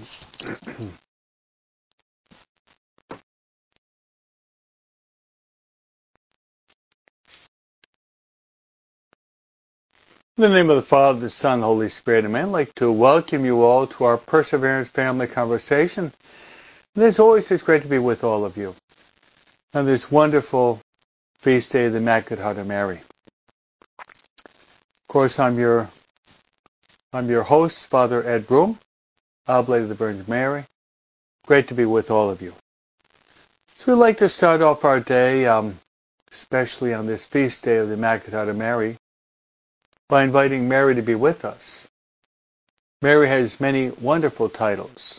In the name of the Father, the Son, Holy Spirit, Amen. I'd like to welcome you all to our Perseverance Family Conversation. And as always, it's great to be with all of you on this wonderful feast day of the Immaculate Heart of Mary. Of course, I'm your I'm your host, Father Ed Broom, Oblate of the Virgin Mary. Great to be with all of you. So we'd like to start off our day, um, especially on this feast day of the Immaculate Mary, by inviting Mary to be with us. Mary has many wonderful titles.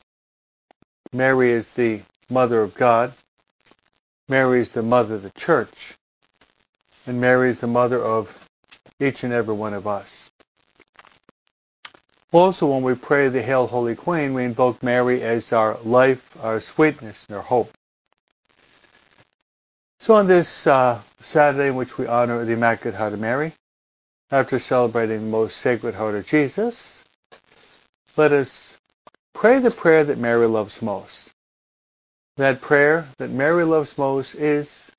Mary is the Mother of God. Mary is the Mother of the Church. And Mary is the Mother of each and every one of us. Also, when we pray the Hail Holy Queen, we invoke Mary as our life, our sweetness, and our hope. So on this uh, Saturday in which we honor the Immaculate Heart of Mary, after celebrating the most sacred heart of Jesus, let us pray the prayer that Mary loves most. That prayer that Mary loves most is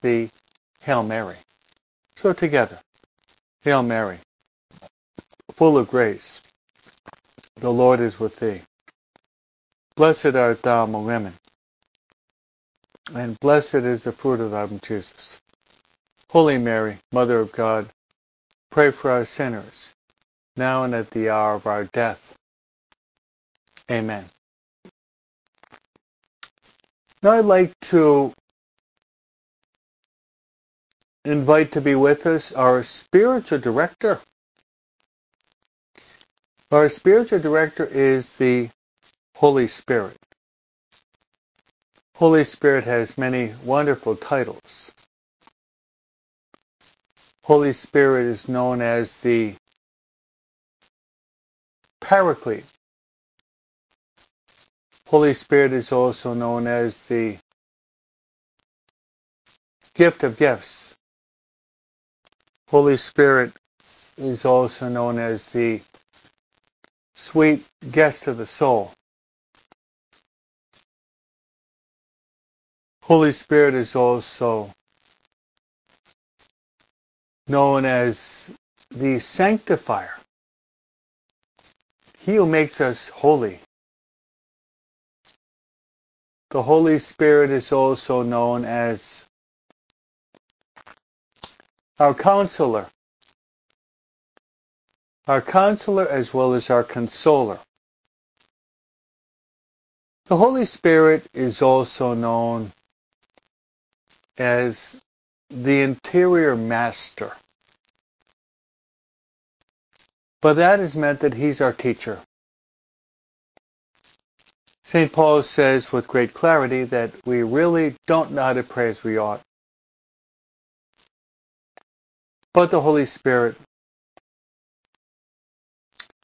the Hail Mary. So together, Hail Mary, full of grace, the Lord is with thee. Blessed art thou among women, and blessed is the fruit of thy womb, Jesus. Holy Mary, Mother of God, Pray for our sinners, now and at the hour of our death. Amen. Now I'd like to invite to be with us our spiritual director. Our spiritual director is the Holy Spirit. Holy Spirit has many wonderful titles. Holy Spirit is known as the Paraclete. Holy Spirit is also known as the gift of gifts. Holy Spirit is also known as the sweet guest of the soul. Holy Spirit is also known as the sanctifier. He who makes us holy. The Holy Spirit is also known as our counselor. Our counselor as well as our consoler. The Holy Spirit is also known as the interior master. But that is meant that he's our teacher. St. Paul says with great clarity that we really don't know how to pray as we ought. But the Holy Spirit,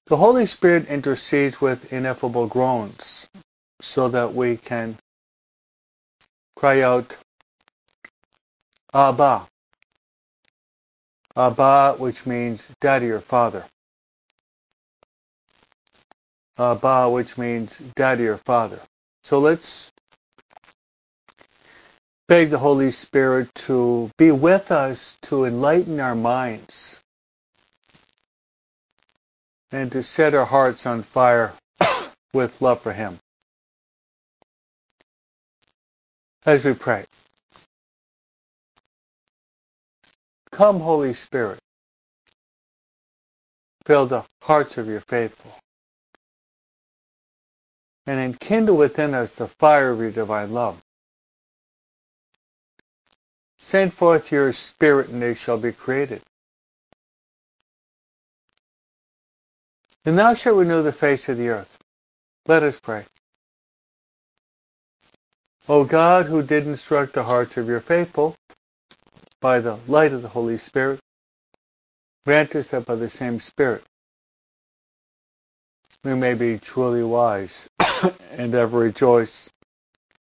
the Holy Spirit intercedes with ineffable groans so that we can cry out, Abba. Abba, which means daddy or father. Abba, which means daddy or father. So let's beg the Holy Spirit to be with us to enlighten our minds and to set our hearts on fire with love for Him. As we pray. Come, Holy Spirit. Fill the hearts of your faithful. And enkindle within us the fire of your divine love. Send forth your Spirit, and they shall be created. And thou shalt renew the face of the earth. Let us pray. O God, who did instruct the hearts of your faithful, by the light of the Holy Spirit, grant us that by the same Spirit we may be truly wise and ever rejoice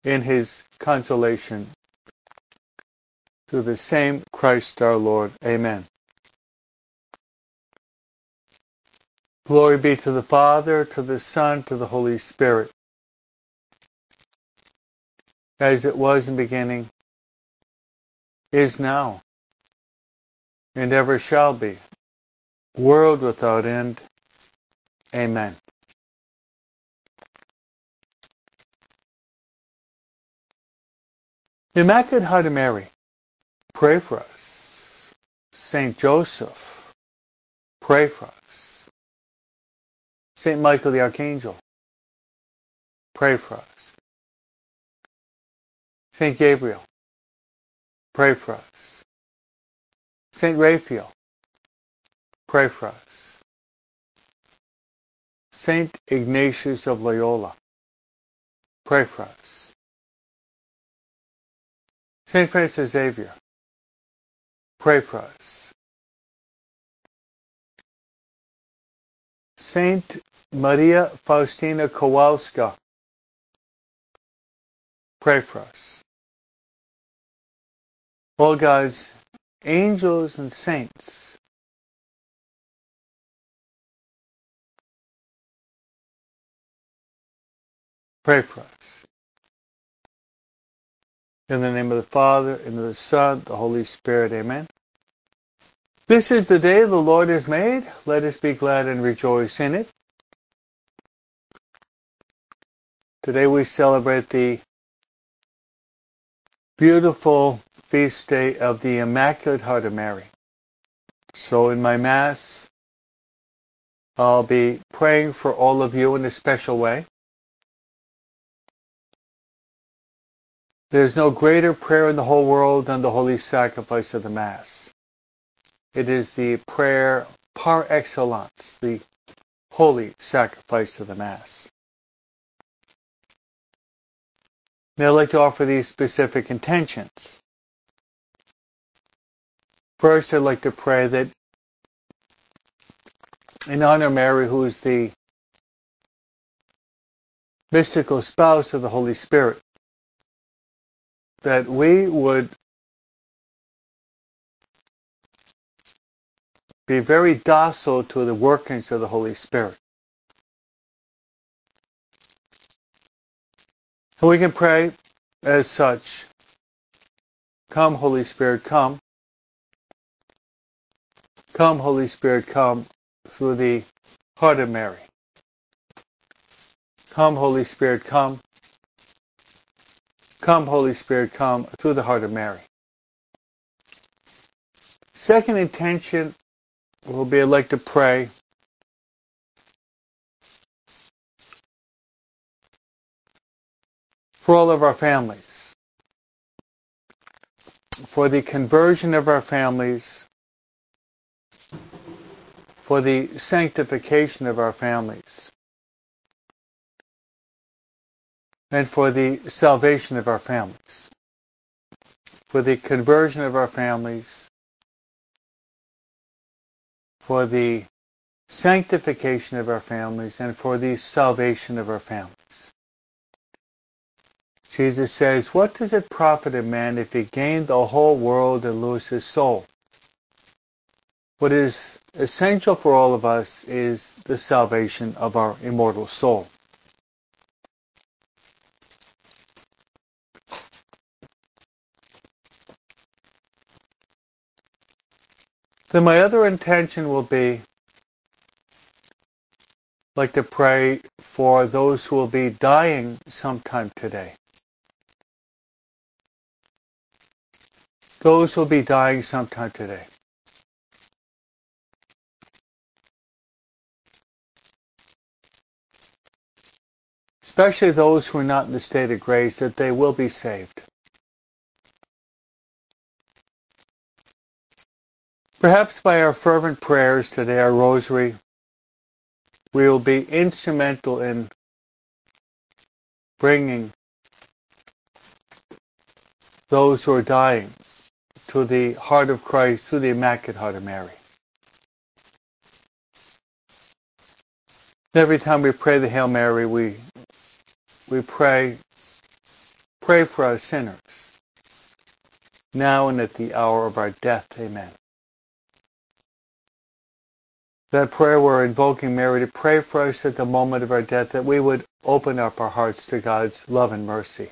in his consolation through the same Christ our Lord. Amen. Glory be to the Father, to the Son, to the Holy Spirit, as it was in the beginning, is now, and ever shall be, world without end. Amen. Immaculate Heart of Mary, pray for us. Saint Joseph, pray for us. Saint Michael the Archangel, pray for us. Saint Gabriel, pray for us. Saint Raphael, pray for us. Saint Ignatius of Loyola, pray for us. Saint Francis Xavier, pray for us. Saint Maria Faustina Kowalska, pray for us. All God's angels and saints, pray for us. In the name of the Father, and of the Son, the Holy Spirit, amen. This is the day the Lord has made. Let us be glad and rejoice in it. Today we celebrate the beautiful feast day of the Immaculate Heart of Mary. So in my Mass, I'll be praying for all of you in a special way. There's no greater prayer in the whole world than the holy sacrifice of the Mass. It is the prayer par excellence, the holy sacrifice of the Mass. Now I'd like to offer these specific intentions. First, I'd like to pray that in honor of Mary, who is the mystical spouse of the Holy Spirit, that we would be very docile to the workings of the Holy Spirit. And we can pray as such. Come, Holy Spirit, come. Come, Holy Spirit, come through the heart of Mary. Come, Holy Spirit, come. Come, Holy Spirit, come through the heart of Mary. Second intention will be like to pray. For all of our families, for the conversion of our families, for the sanctification of our families, and for the salvation of our families, for the conversion of our families, for the sanctification of our families, and for the salvation of our families. Jesus says, What does it profit a man if he gain the whole world and lose his soul? What is essential for all of us is the salvation of our immortal soul. Then my other intention will be like to pray for those who will be dying sometime today. Those who will be dying sometime today. Especially those who are not in the state of grace, that they will be saved. Perhaps by our fervent prayers today, our rosary, we will be instrumental in bringing those who are dying to the heart of Christ through the Immaculate Heart of Mary. Every time we pray the Hail Mary, we we pray pray for our sinners, now and at the hour of our death. Amen. That prayer we're invoking Mary to pray for us at the moment of our death, that we would open up our hearts to God's love and mercy.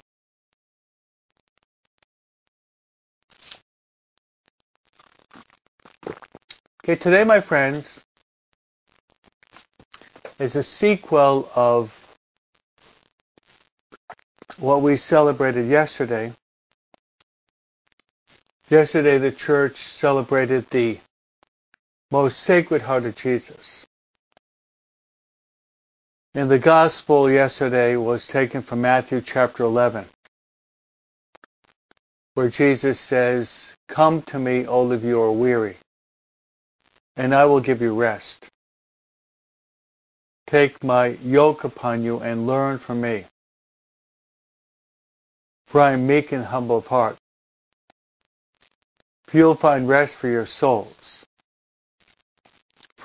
Okay, today, my friends, is a sequel of what we celebrated yesterday. Yesterday, the church celebrated the most sacred heart of Jesus. And the gospel yesterday was taken from Matthew chapter 11, where Jesus says, Come to me, all of you who are weary, and I will give you rest. Take my yoke upon you and learn from me. For I am meek and humble of heart. You'll find rest for your souls.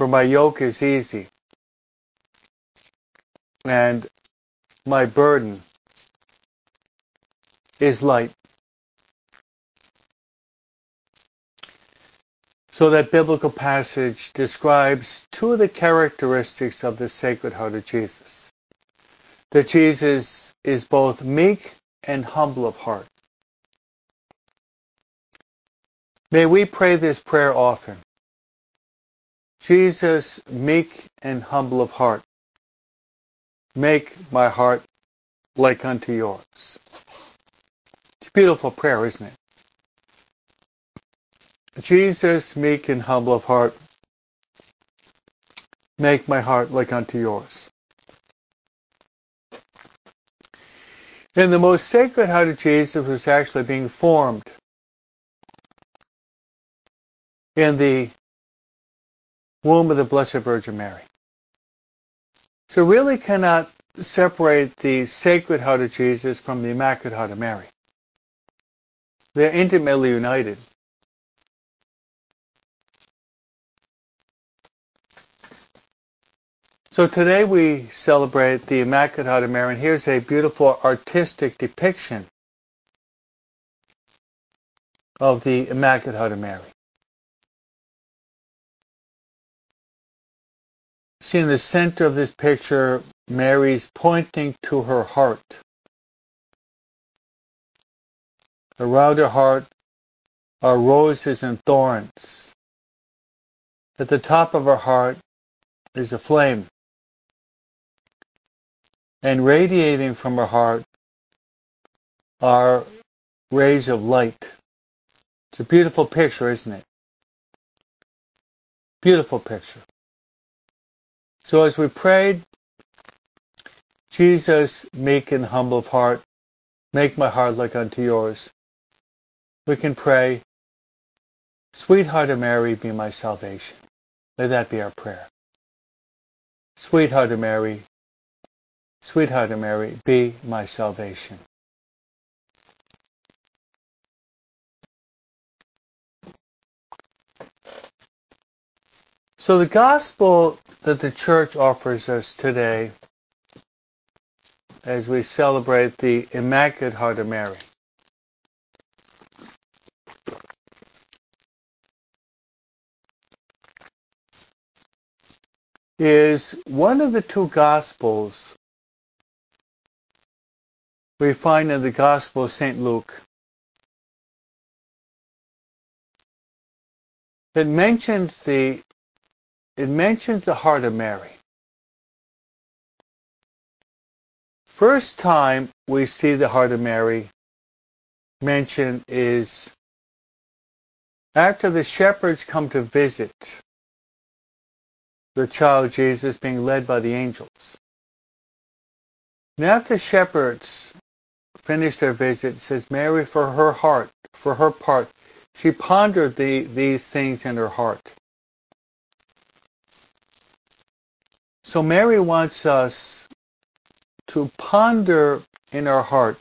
For my yoke is easy, and my burden is light. So that biblical passage describes two of the characteristics of the Sacred Heart of Jesus. That Jesus is both meek and humble of heart. May we pray this prayer often. Jesus, meek and humble of heart, make my heart like unto yours. It's a beautiful prayer, isn't it? Jesus, meek and humble of heart, make my heart like unto yours. And the most sacred heart of Jesus was actually being formed in the womb of the Blessed Virgin Mary. So really cannot separate the Sacred Heart of Jesus from the Immaculate Heart of Mary. They're intimately united. So today we celebrate the Immaculate Heart of Mary, and here's a beautiful artistic depiction of the Immaculate Heart of Mary. See in the center of this picture, Mary's pointing to her heart. Around her heart are roses and thorns. At the top of her heart is a flame. And radiating from her heart are rays of light. It's a beautiful picture, isn't it? Beautiful picture. So as we prayed, Jesus, meek and humble of heart, make my heart like unto yours. We can pray, Sweetheart of Mary, be my salvation. May that be our prayer. Sweetheart of Mary, Sweetheart of Mary, be my salvation. So the gospel that the church offers us today as we celebrate the Immaculate Heart of Mary is one of the two gospels we find in the Gospel of St. Luke. that mentions the it mentions the heart of Mary. First time we see the heart of Mary mentioned is after the shepherds come to visit the child Jesus being led by the angels. And after the shepherds finish their visit, says Mary for her heart, for her part, she pondered the, these things in her heart. So Mary wants us to ponder in our heart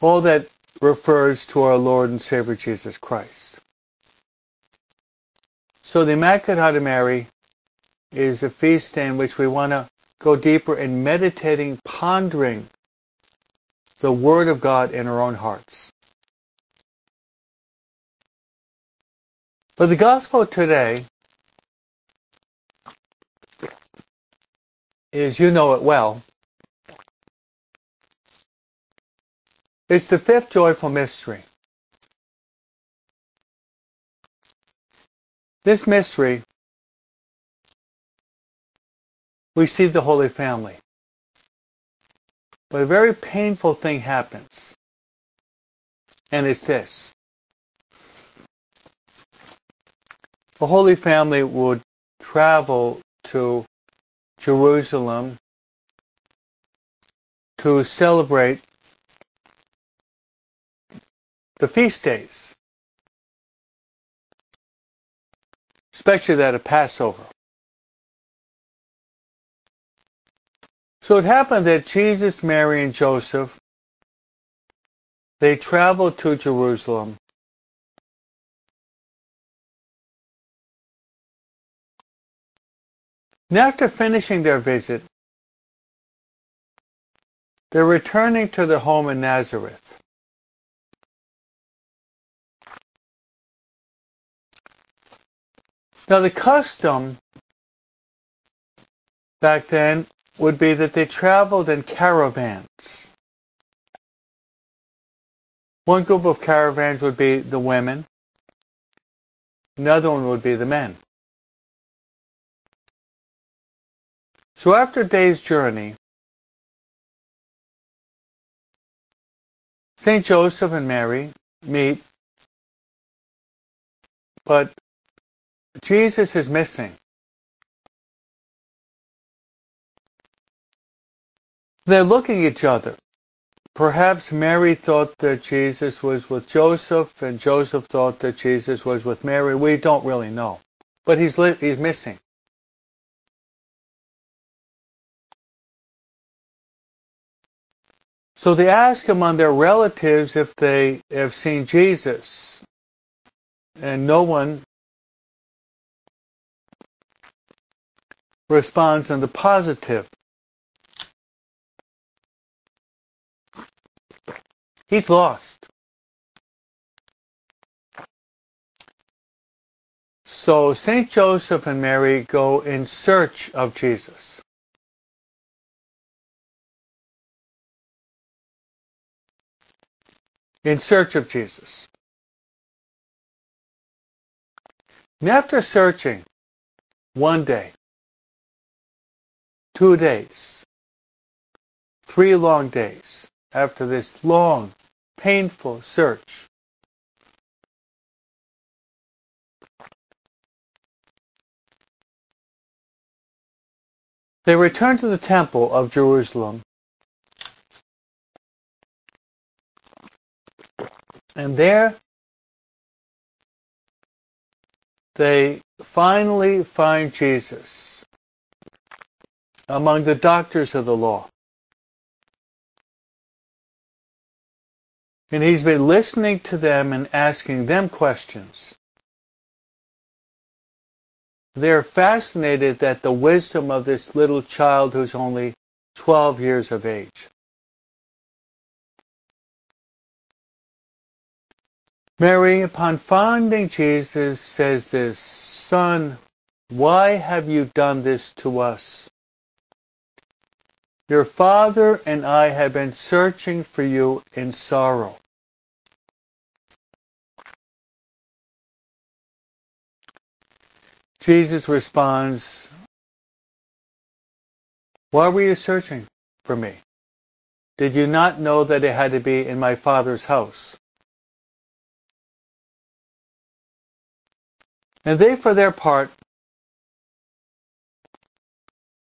all that refers to our Lord and Savior Jesus Christ. So the Immaculate Heart of Mary is a feast day in which we want to go deeper in meditating, pondering the Word of God in our own hearts. But the gospel today is, you know it well, it's the fifth joyful mystery. This mystery, we see the Holy Family. But a very painful thing happens. And it's this. The Holy Family would travel to Jerusalem to celebrate the feast days, especially that of Passover. So it happened that Jesus, Mary, and Joseph, they traveled to Jerusalem And after finishing their visit, they're returning to their home in Nazareth. Now the custom back then would be that they traveled in caravans. One group of caravans would be the women. Another one would be the men. So after a day's journey, St. Joseph and Mary meet, but Jesus is missing. They're looking at each other. Perhaps Mary thought that Jesus was with Joseph, and Joseph thought that Jesus was with Mary. We don't really know. But he's, li- he's missing. So they ask among their relatives if they have seen Jesus. And no one responds in the positive. He's lost. So St. Joseph and Mary go in search of Jesus. In search of Jesus. And after searching one day, two days, three long days, after this long, painful search, they returned to the temple of Jerusalem and there they finally find Jesus among the doctors of the law. And he's been listening to them and asking them questions. They're fascinated at the wisdom of this little child who's only 12 years of age. Mary, upon finding Jesus, says this, Son, why have you done this to us? Your father and I have been searching for you in sorrow. Jesus responds, Why were you searching for me? Did you not know that it had to be in my Father's house? And they, for their part,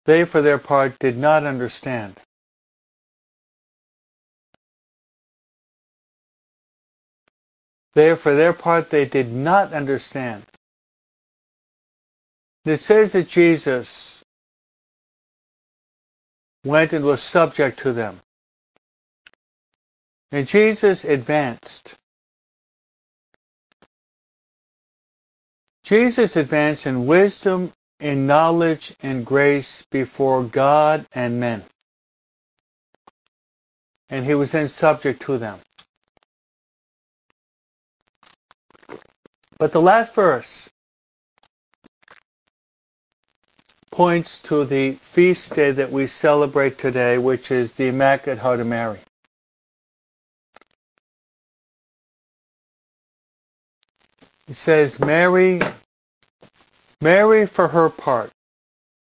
they, for their part, did not understand. They, for their part, they did not understand. It says that Jesus went and was subject to them. And Jesus advanced. Jesus advanced in wisdom, in knowledge, and grace before God and men. And he was then subject to them. But the last verse points to the feast day that we celebrate today, which is the Immaculate Heart of Mary. It says, Mary, Mary for her part,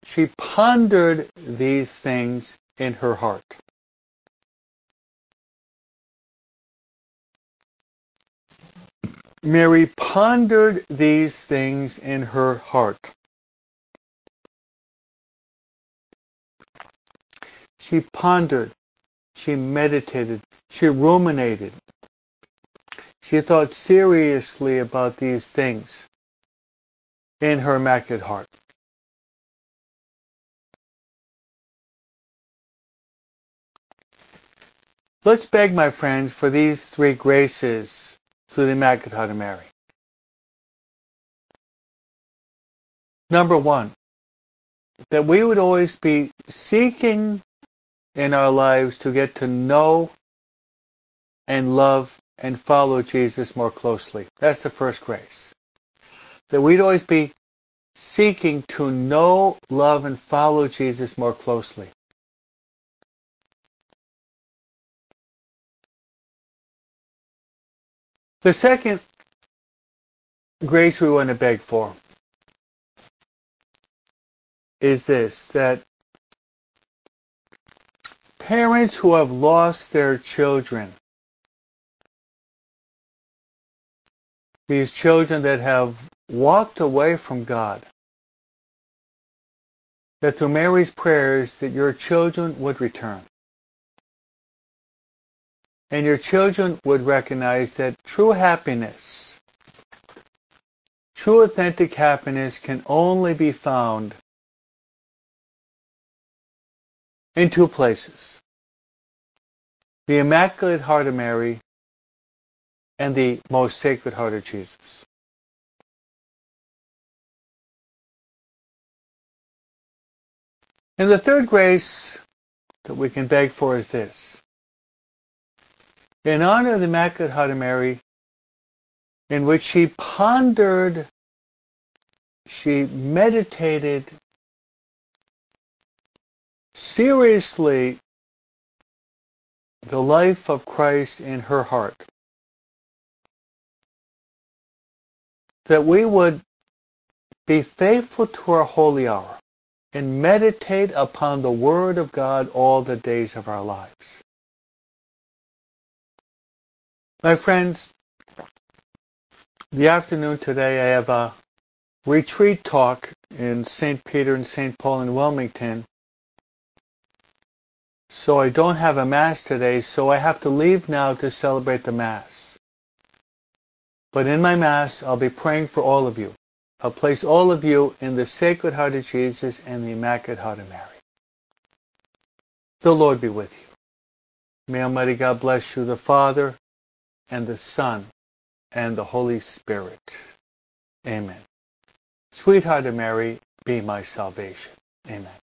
she pondered these things in her heart. Mary pondered these things in her heart. She pondered, she meditated, she ruminated. She thought seriously about these things in her immaculate heart. Let's beg, my friends, for these three graces through the Immaculate Heart of Mary. Number one, that we would always be seeking in our lives to get to know and love and follow Jesus more closely. That's the first grace. That we'd always be seeking to know, love, and follow Jesus more closely. The second grace we want to beg for is this, that parents who have lost their children, these children that have walked away from God, that through Mary's prayers that your children would return. And your children would recognize that true happiness, true authentic happiness can only be found in two places. The Immaculate Heart of Mary and the Most Sacred Heart of Jesus. And the third grace that we can beg for is this. In honor of the Immaculate Heart of Mary, in which she pondered, she meditated seriously the life of Christ in her heart. That we would be faithful to our holy hour and meditate upon the Word of God all the days of our lives. My friends, the afternoon today I have a retreat talk in St. Peter and St. Paul in Wilmington so I don't have a Mass today, so I have to leave now to celebrate the Mass. But in my Mass, I'll be praying for all of you. I'll place all of you in the Sacred Heart of Jesus and the Immaculate Heart of Mary. The Lord be with you. May Almighty God bless you, the Father, and the Son, and the Holy Spirit. Amen. Sweetheart of Mary, be my salvation. Amen.